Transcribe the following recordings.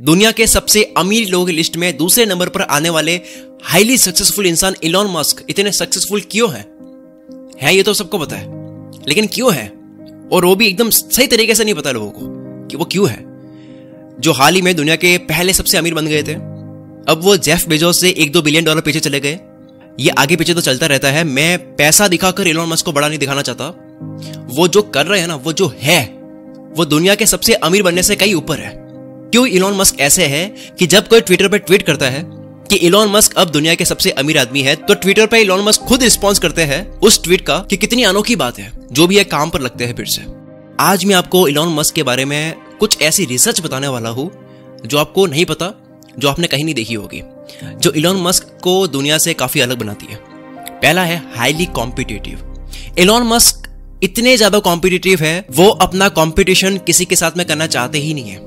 दुनिया के सबसे अमीर लोगों की लिस्ट में दूसरे नंबर पर आने वाले हाईली सक्सेसफुल इंसान इलॉन मस्क इतने सक्सेसफुल क्यों है? है ये तो सबको पता है। लेकिन क्यों है? और वो भी एकदम सही तरीके से नहीं पता लोगों को कि वो क्यों है। जो हाल ही में दुनिया के पहले सबसे अमीर बन गए थे, अब वो जेफ बेजोस से एक दो बिलियन डॉलर पीछे चले गए। ये आगे पीछे तो चलता रहता है। मैं पैसा दिखाकर इलॉन मस्क को बड़ा नहीं दिखाना चाहता। वो जो कर रहे हैं ना, वो जो है, वो दुनिया के सबसे अमीर बनने से कई ऊपर है। क्यों इलॉन मस्क ऐसे है कि जब कोई ट्विटर पर ट्वीट करता है कि इलॉन मस्क अब दुनिया के सबसे अमीर आदमी है तो ट्विटर पर इलॉन मस्क खुद रिस्पॉन्स करते हैं उस ट्वीट का कि कितनी अनोखी बात है, जो भी है काम पर लगते हैं फिर से। आज मैं आपको इलॉन मस्क के बारे में कुछ ऐसी रिसर्च बताने वाला हूँ, जो आपको नहीं पता, जो आपने कहीं नहीं देखी होगी, जो इलॉन मस्क को दुनिया से काफ़ी अलग बनाती है। पहला है हाईली कॉम्पिटेटिव इलॉन मस्क इतने ज़्यादा कॉम्पिटेटिव है, वो अपना कॉम्पिटिशन किसी के साथ में करना चाहते ही नहीं है।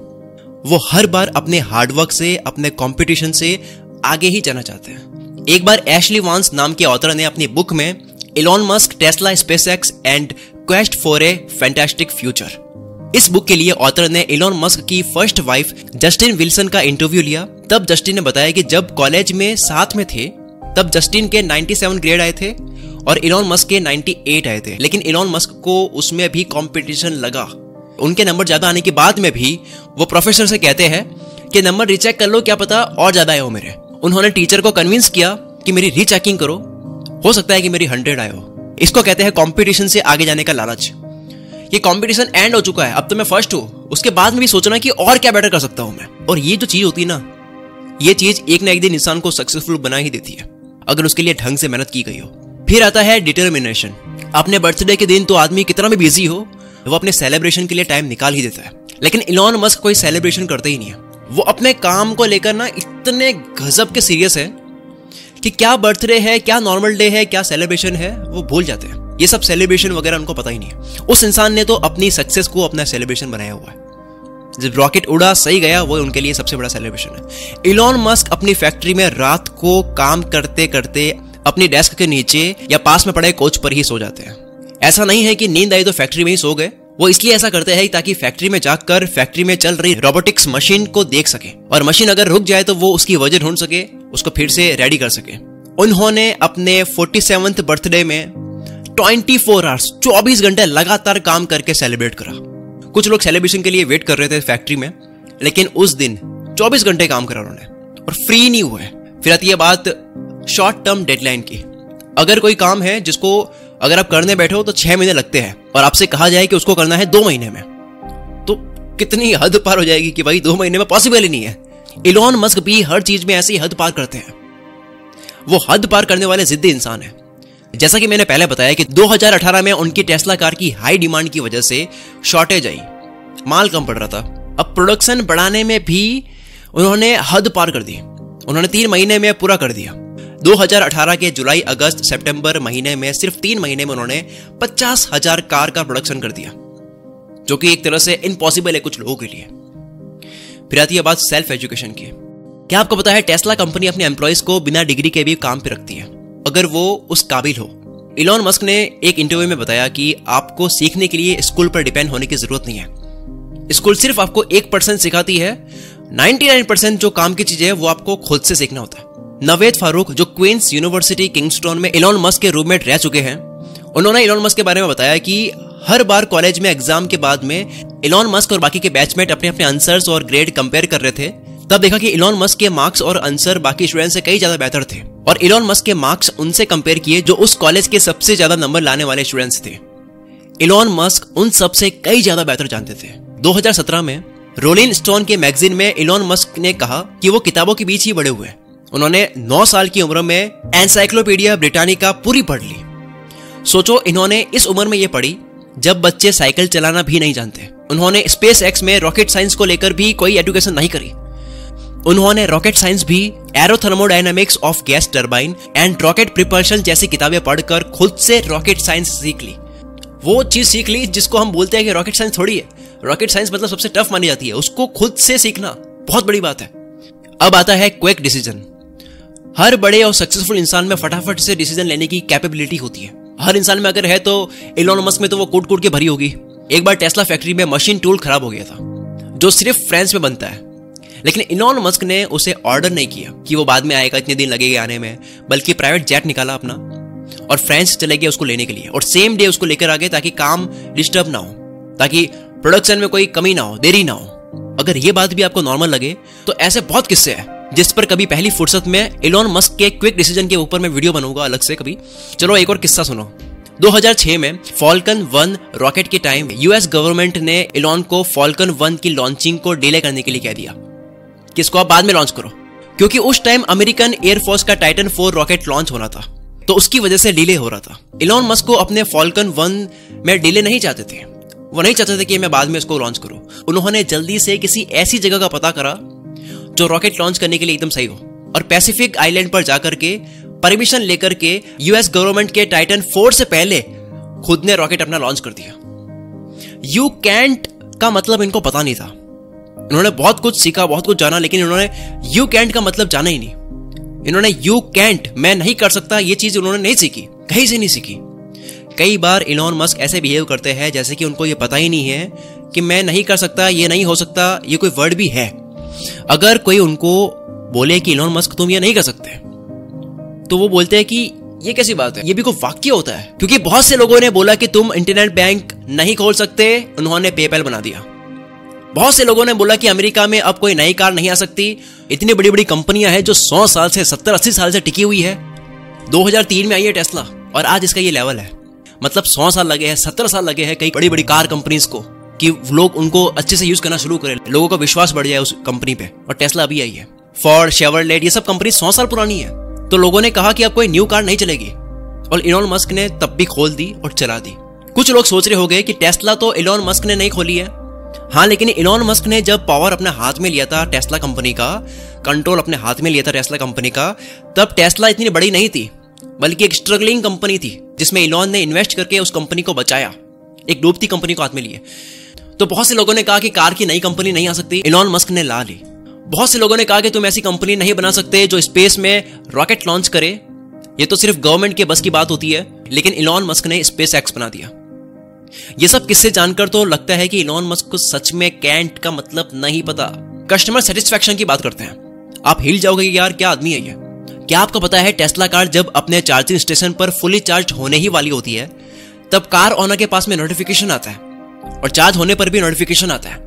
वो हर बार अपने हार्डवर्क से, अपने कॉम्पिटिशन से आगे ही जाना चाहते हैं। एक बार एशली वांस नाम के ऑथर ने अपनी बुक में Elon Musk Tesla SpaceX and quest for a fantastic future इस बुक के लिए ऑथर ने इलॉन मस्क की फ़र्स्ट वाइफ जस्टिन विल्सन का इंटरव्यू लिया। तब जस्टिन ने बताया कि जब कॉलेज में साथ में थे, तब जस्टिन के 97 ग्रेड आए थे और इलॉन मस्क के 98 आए थे। लेकिन इलॉन मस्क को उसमें भी कंपटीशन लगा। उनके नंबर ज़्यादा आने के बाद में भी वो प्रोफेसर से कहते हैं कि नंबर रिचेक कर लो, क्या पता और ज़्यादा आए हो मेरे। उन्होंने टीचर को कन्विंस किया कि मेरी रीचेकिंग करो। हो सकता है कि मेरी हंड्रेड आए हो। इसको कहते हैं कॉम्पिटिशन से आगे जाने का लालच। ये कंपटीशन एंड हो चुका है। अब तो मैं फ़र्स्ट हूँ। उसके बाद में भी सोचना कि और क्या बेटर कर सकता हूँ मैं। और ये जो चीज़ होती है ना, ये चीज़ एक ना एक दिन इंसान को सक्सेसफुल बना ही देती है। अगर उसके लिए ढंग से मेहनत की गई हो। फिर आता है डिटर्मिनेशन अपने बर्थडे के दिन तो आदमी कितना भी बिज़ी हो वो अपने सेलिब्रेशन के लिए टाइम निकाल ही देता है। लेकिन इलॉन मस्क कोई सेलिब्रेशन करते ही नहीं है। वो अपने काम को लेकर ना इतने गजब के सीरियस है कि क्या बर्थडे है, क्या नॉर्मल डे है, क्या सेलिब्रेशन है, वो भूल जाते हैं। ये सब सेलिब्रेशन वगैरह उनको पता ही नहीं है। उस इंसान ने तो अपनी सक्सेस को अपना सेलिब्रेशन बनाया हुआ है। जब रॉकेट उड़ा, सही गया, वो उनके लिए सबसे बड़ा सेलिब्रेशन है। इलॉन मस्क अपनी फैक्ट्री में रात को काम करते करते अपनी डेस्क के नीचे या पास में पड़े कोच पर ही सो जाते हैं। ऐसा नहीं है कि नींद आई तो फैक्ट्री में ही सो गए। वो इसलिए ऐसा करते हैं ताकि फैक्ट्री में जाकर फैक्ट्री में चल रही रोबोटिक्स मशीन को देख सके। और मशीन अगर रुक जाए तो वो उसकी वजह ढूंढ सके, उसको फिर से रेडी कर सके। उन्होंने अपने फोर्टी बर्थडे में ट्वेंटी फोर आवर्स चौबीस घंटे लगातार काम करके सेलिब्रेट करा। कुछ लोग सेलिब्रेशन के लिए वेट कर रहे थे फैक्ट्री में, लेकिन उस दिन चौबीस घंटे काम करा उन्होंने और फ्री नहीं हुए। फिर आती है बात शॉर्ट टर्म डेडलाइन की। अगर कोई काम है जिसको अगर आप करने बैठे हो तो छह महीने लगते हैं और आपसे कहा जाए कि उसको करना है दो महीने में। तो कितनी हद पार हो जाएगी कि भाई दो महीने में पॉसिबल ही नहीं है। इलॉन मस्क भी हर चीज़ में ऐसी हद पार करते हैं। वो हद पार करने वाले जिद्दी इंसान है। जैसा कि मैंने पहले बताया कि 2018 में उनकी टेस्ला कार की हाई डिमांड की वजह से शॉर्टेज आई। माल कम पड़ रहा था। अब प्रोडक्शन बढ़ाने में भी उन्होंने हद पार कर दी। उन्होंने तीन महीने में पूरा कर दिया। 2018 के जुलाई, अगस्त, सितंबर महीने में सिर्फ़ तीन महीने में उन्होंने पचास हज़ार कार का प्रोडक्शन कर दिया, जो कि एक तरह से इम्पॉसिबल है कुछ लोगों के लिए। फिर आती है बात सेल्फ एजुकेशन की। क्या आपको पता है टेस्ला कंपनी अपने एम्प्लॉयज़ को बिना डिग्री के भी काम पे रखती है? अगर वो उस काबिल हो। इलॉन मस्क ने एक इंटरव्यू में बताया कि आपको सीखने के लिए स्कूल पर डिपेंड होने की ज़रूरत नहीं है। स्कूल सिर्फ़ आपको एक परसेंट सिखाती है 99 परसेंट जो काम की चीज़ें है, वो आपको खुद से सीखना होता है। नवेद फारूक, जो क्वींस यूनिवर्सिटी, किंगस्टोन में इलॉन मस्क के रूममेट रह चुके हैं, उन्होंने इलॉन मस्क के बारे में बताया कि हर बार कॉलेज में एग्ज़ाम के बाद में इलॉन मस्क और बाकी के बैचमेट अपने अपने आंसर्स और ग्रेड कंपेयर कर रहे थे। तब देखा कि इलॉन मस्क के मार्क्स और आंसर बाकी स्टूडेंट से कई ज़्यादा बेहतर थे और इलॉन मस्क के मार्क्स उनसे कंपेयर किए, जो उस कॉलेज के सबसे ज़्यादा नंबर लाने वाले स्टूडेंट्स थे। इलॉन मस्क उन सबसे कई ज़्यादा बेहतर जानते थे। 2017 में रोलिन स्टोन के मैगजीन में इलॉन मस्क ने कहा कि वो किताबों के बीच ही बड़े हुए। उन्होंने 9 साल की उम्र में एनसाइक्लोपीडिया ब्रिटानिका पूरी पढ़ ली। सोचो, इन्होंने इस उम्र में ये पढ़ी, जब बच्चे साइकिल चलाना भी नहीं जानते। उन्होंने स्पेस एक्स में रॉकेट साइंस को लेकर भी कोई एजुकेशन नहीं करी। उन्होंने रॉकेट साइंस भी aerothermodynamics of gas turbine and rocket propulsion जैसी किताबें पढ़कर खुद से रॉकेट साइंस सीख ली। वो चीज़ सीख ली जिसको हम बोलते हैं कि रॉकेट साइंस थोड़ी है। रॉकेट साइंस मतलब सबसे टफ मानी जाती है, उसको खुद से सीखना बहुत बड़ी बात है। अब आता है क्विक डिसीज़न। हर बड़े और सक्सेसफुल इंसान में फटाफट से डिसीज़न लेने की कैपेबिलिटी होती है। हर इंसान में अगर है तो इलोन मस्क में तो वो कूट कूट के भरी होगी। एक बार टेस्ला फैक्ट्री में मशीन टूल खराब हो गया था, जो सिर्फ़ फ्रांस में बनता है। लेकिन इलॉन मस्क ने उसे ऑर्डर नहीं किया कि वो बाद में आएगा, इतने दिन लगेगा आने में, बल्कि प्राइवेट जेट निकाला अपना और फ्रांस चले गए उसको लेने के लिए। और सेम डे उसको लेकर आ गए ताकि काम डिस्टर्ब ना हो, ताकि प्रोडक्शन में कोई कमी ना हो, देरी ना हो। अगर ये बात भी आपको नॉर्मल लगे तो ऐसे बहुत किस्से हैं। जिस पर कभी पहली फुर्सत में इलॉन मस्क के क्विक डिसीज़न के ऊपर मैं वीडियो बनूँगा अलग से कभी। चलो एक और किस्सा सुनो। 2006 में फॉल्कन वन रॉकेट के टाइम यूएस गवर्नमेंट ने इलॉन को फॉल्कन वन की लॉन्चिंग को डिले करने के लिए कह दिया। कि इसको आप बाद में लॉन्च करो? क्योंकि उस टाइम अमेरिकन एयरफोर्स का टाइटन फोर रॉकेट लॉन्च होना था तो उसकी वजह से डिले हो रहा था। इलॉन मस्क को अपने फॉल्कन वन में डिले नहीं चाहते थे। वो नहीं चाहते थे कि मैं बाद में इसको लॉन्च करूँ। उन्होंने जल्दी से किसी ऐसी जगह का पता करा जो रॉकेट लॉन्च करने के लिए एकदम सही हो। और पैसिफिक आइलैंड पर जाकर के परमिशन लेकर के यूएस गवर्नमेंट के टाइटन फोर से पहले खुद ने रॉकेट अपना लॉन्च कर दिया। यू कैंट का मतलब इनको पता नहीं था। इन्होंने बहुत कुछ सीखा, बहुत कुछ जाना, लेकिन इन्होंने यू कैंट का मतलब जाना ही नहीं। इन्होंने यू कैंट मैं नहीं कर सकता, ये चीज़ उन्होंने नहीं सीखी, कहीं से नहीं सीखी। कई बार इलॉन मस्क ऐसे बिहेव करते हैं, जैसे कि उनको ये पता ही नहीं है कि मैं नहीं कर सकता, ये नहीं हो सकता, ये कोई वर्ड भी है। अगर कोई उनको बोले कि इलॉन मस्क तुम ये नहीं कर सकते तो वो बोलते हैं कि ये कैसी बात है? ये भी कोई वाक्य होता है। क्योंकि बहुत से लोगों ने बोला कि तुम इंटरनेट बैंक नहीं खोल सकते, उन्होंने पेपैल बना दिया। बहुत से लोगों ने बोला कि अमेरिका में अब कोई नई कार नहीं आ सकती। इतनी बड़ी बड़ी कंपनियाँ हैं जो 100 साल से 70 80 साल से टिकी हुई है। 2003 में आई है टेस्ला और आज इसका ये लेवल है। मतलब 100 साल लगे हैं 70 साल लगे हैं कई बड़ी बड़ी कार कंपनीज़ को। कि लोग उनको अच्छे से यूज़ करना शुरू करें। लोगों का विश्वास बढ़ जाए उस कंपनी पे और टेस्ला अभी आई है। फॉर्ड शेवरलेट ये सब कंपनी सौ साल पुरानी है। तो लोगों ने कहा कि अब कोई न्यू कार नहीं चलेगी। और इलॉन मस्क ने तब भी खोल दी और चला दी। कुछ लोग सोच रहे हो गए कि टेस्ला तो इलॉन मस्क ने नहीं खोली है। हाँ लेकिन इलॉन मस्क ने जब पावर अपने हाथ में लिया था टेस्ला कंपनी का कंट्रोल अपने हाथ में लिया था टेस्ला कंपनी का, तब टेस्ला इतनी बड़ी नहीं थी, बल्कि एक स्ट्रगलिंग कंपनी थी, जिसमें इलॉन ने इन्वेस्ट करके उस कंपनी को बचाया। एक डूबती कंपनी को हाथ में लिए। तो बहुत से लोगों ने कहा कि कार की नई कंपनी नहीं आ सकती। इलॉन मस्क ने ला ली। बहुत से लोगों ने कहा कि तुम ऐसी कंपनी नहीं बना सकते जो स्पेस में रॉकेट लॉन्च करे। ये तो सिर्फ़ गवर्नमेंट के बस की बात होती है, लेकिन इलॉन मस्क ने स्पेस एक्स बना दिया। ये सब किससे जानकर तो लगता है कि इलॉन मस्क को सच में कैंट का मतलब नहीं पता। कस्टमर सेटिस्फेक्शन की बात करते हैं। आप हिल जाओगे यार, क्या आदमी है ये? क्या आपको पता है टेस्ला कार जब अपने चार्जिंग स्टेशन पर फुली चार्ज होने ही वाली होती है, तब कार ऑनर के पास में नोटिफिकेशन आता है। और चार्ज होने पर भी नोटिफिकेशन आता है।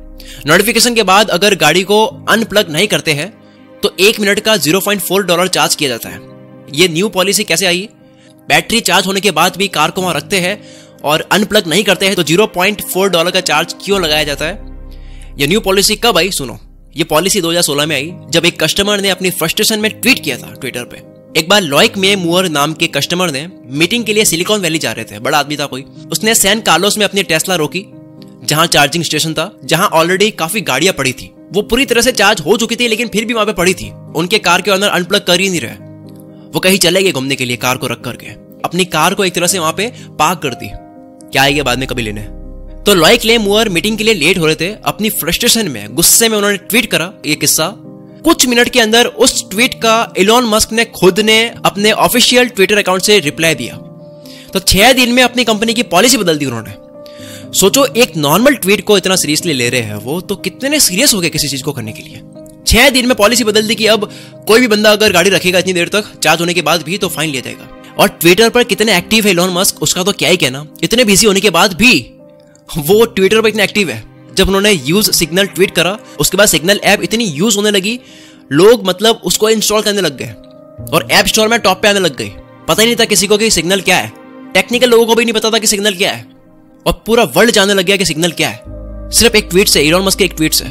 नोटिफिकेशन के बाद अगर गाड़ी को अनप्लग नहीं करते हैं तो एक मिनट का 0.4 डॉलर चार्ज किया जाता है। ये न्यू पॉलिसी कैसे आई? बैटरी चार्ज होने के बाद भी कार को वहाँ रखते हैं और अनप्लग नहीं करते हैं तो 0.4 डॉलर का चार्ज क्यों लगाया जाता है? ये न्यू पॉलिसी कब आई सुनो। ये पॉलिसी 2016 में आई, जब एक कस्टमर ने अपनी फ्रस्ट्रेशन में ट्वीट किया था ट्विटर पे। एक बार लॉइक में मुअर नाम के कस्टमर ने मीटिंग के लिए सिलिकॉन वैली जा रहे थे, बड़ा आदमी था कोई। उसने सैन कार्लोस में अपनी टेस्ला रोकी जहाँ चार्जिंग स्टेशन था, जहाँ ऑलरेडी काफ़ी गाड़ियाँ पड़ी थी। वो पूरी तरह से चार्ज हो चुकी थी, लेकिन फिर भी वहाँ पे पड़ी थी। उनके कार के अंदर अनप्लग कर ही नहीं रहे। वो कहीं चले गए घूमने के लिए कार को रख करके। अपनी कार को एक तरह से वहाँ पे पार्क कर दी। क्या आएगा बाद में कभी लेने? तो लॉय क्ले मुअर मीटिंग के लिए लेट हो रहे थे। अपनी फ्रस्ट्रेशन में, गुस्से में उन्होंने ट्वीट करा ये किस्सा। कुछ मिनट के अंदर उस ट्वीट का इलॉन मस्क ने खुद ने अपने ऑफिशियल ट्विटर अकाउंट से रिप्लाई दिया। तो छह दिन में अपनी कंपनी की पॉलिसी बदल दी उन्होंने। सोचो, एक नॉर्मल ट्वीट को इतना सीरियसली ले रहे हैं वो तो कितने सीरियस हो गए किसी चीज़ को करने के लिए? छह दिन में पॉलिसी बदल दी कि अब कोई भी बंदा अगर गाड़ी रखेगा इतनी देर तक चार्ज होने के बाद भी तो फाइन लिया जाएगा और ट्विटर पर कितने एक्टिव है इलॉन मस्क उसका तो क्या ही कहना। इतने बिज़ी होने के बाद भी वो ट्विटर पर इतने एक्टिव है। जब उन्होंने यूज़ सिग्नल ट्वीट करा, उसके बाद सिग्नल ऐप इतनी यूज़ होने लगी, लोग मतलब उसको इंस्टॉल करने लग गए। और ऐप स्टोर में टॉप पे आने लग गई पता ही नहीं था किसी को कि सिग्नल क्या है। टेक्निकल लोगों को भी नहीं पता था कि सिग्नल क्या है। और पूरा वर्ल्ड जानने लग गया कि सिग्नल क्या है। सिर्फ़ एक ट्वीट से इलॉन मस्क के एक ट्वीट से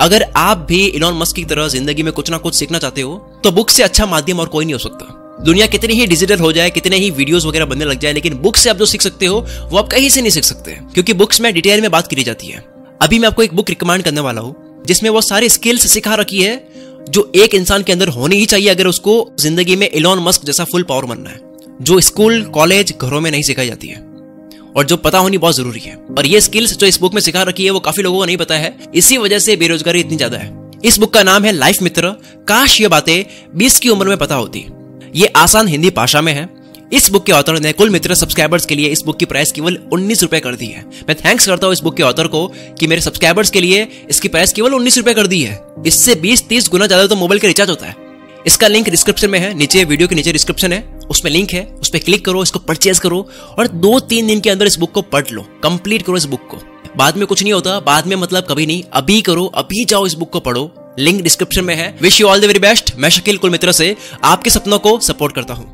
अगर आप भी इलॉन मस्क की तरह ज़िंदगी में कुछ ना कुछ सीखना चाहते हो तो बुक से अच्छा माध्यम और कोई नहीं हो सकता। दुनिया कितनी ही डिजिटल हो जाए, कितने ही वीडियोस वगैरह बनने लग जाए, लेकिन बुक से आप जो सीख सकते हो, वो आप कहीं से नहीं सीख सकते। क्योंकि बुक्स में डिटेल में बात करी जाती है। अभी मैं आपको एक बुक रिकमेंड करने वाला हूँ, जिसमें वो सारी स्किल्स सिखा रखी है, जो एक इंसान के अंदर होनी ही चाहिए अगर उसको ज़िंदगी में इलॉन मस्क जैसा फुल पावर बनना है, जो स्कूल कॉलेज घरों में नहीं सिखाई जाती है। और जो पता होनी बहुत ज़रूरी है। और ये स्किल्स जो इस बुक में सिखा रखी है, वो काफ़ी लोगों को नहीं पता है। इसी वजह से बेरोजगारी इतनी ज़्यादा है। इस बुक का नाम है लाइफ मित्र काश ये बातें बीस की उम्र में पता होती। ये आसान हिंदी भाषा में है। इस बुक के ऑथर ने कुल मित्र सब्सक्राइबर्स के लिए इस बुक की प्राइस केवल उन्नीस रुपए कर दी है। मैं थैंक्स करता हूँ इस बुक के ऑथर को कि मेरे सब्सक्राइबर्स के लिए इसकी प्राइस केवल उन्नीस रुपए कर दी है। इससे बीस तीस गुना ज़्यादा तो मोबाइल का रिचार्ज होता है। इसका लिंक डिस्क्रिप्शन में है, नीचे वीडियो के नीचे डिस्क्रिप्शन है। उसमें लिंक है, उस पर क्लिक करो, इसको परचेज करो और दो तीन दिन के अंदर इस बुक को पढ़ लो कंप्लीट करो इस बुक को। बाद में कुछ नहीं होता, बाद में मतलब कभी नहीं, अभी करो, अभी जाओ इस बुक को पढ़ो। लिंक डिस्क्रिप्शन में है। Wish you all the very best मैं शकील कुल मित्र से आपके सपनों को सपोर्ट करता हूँ।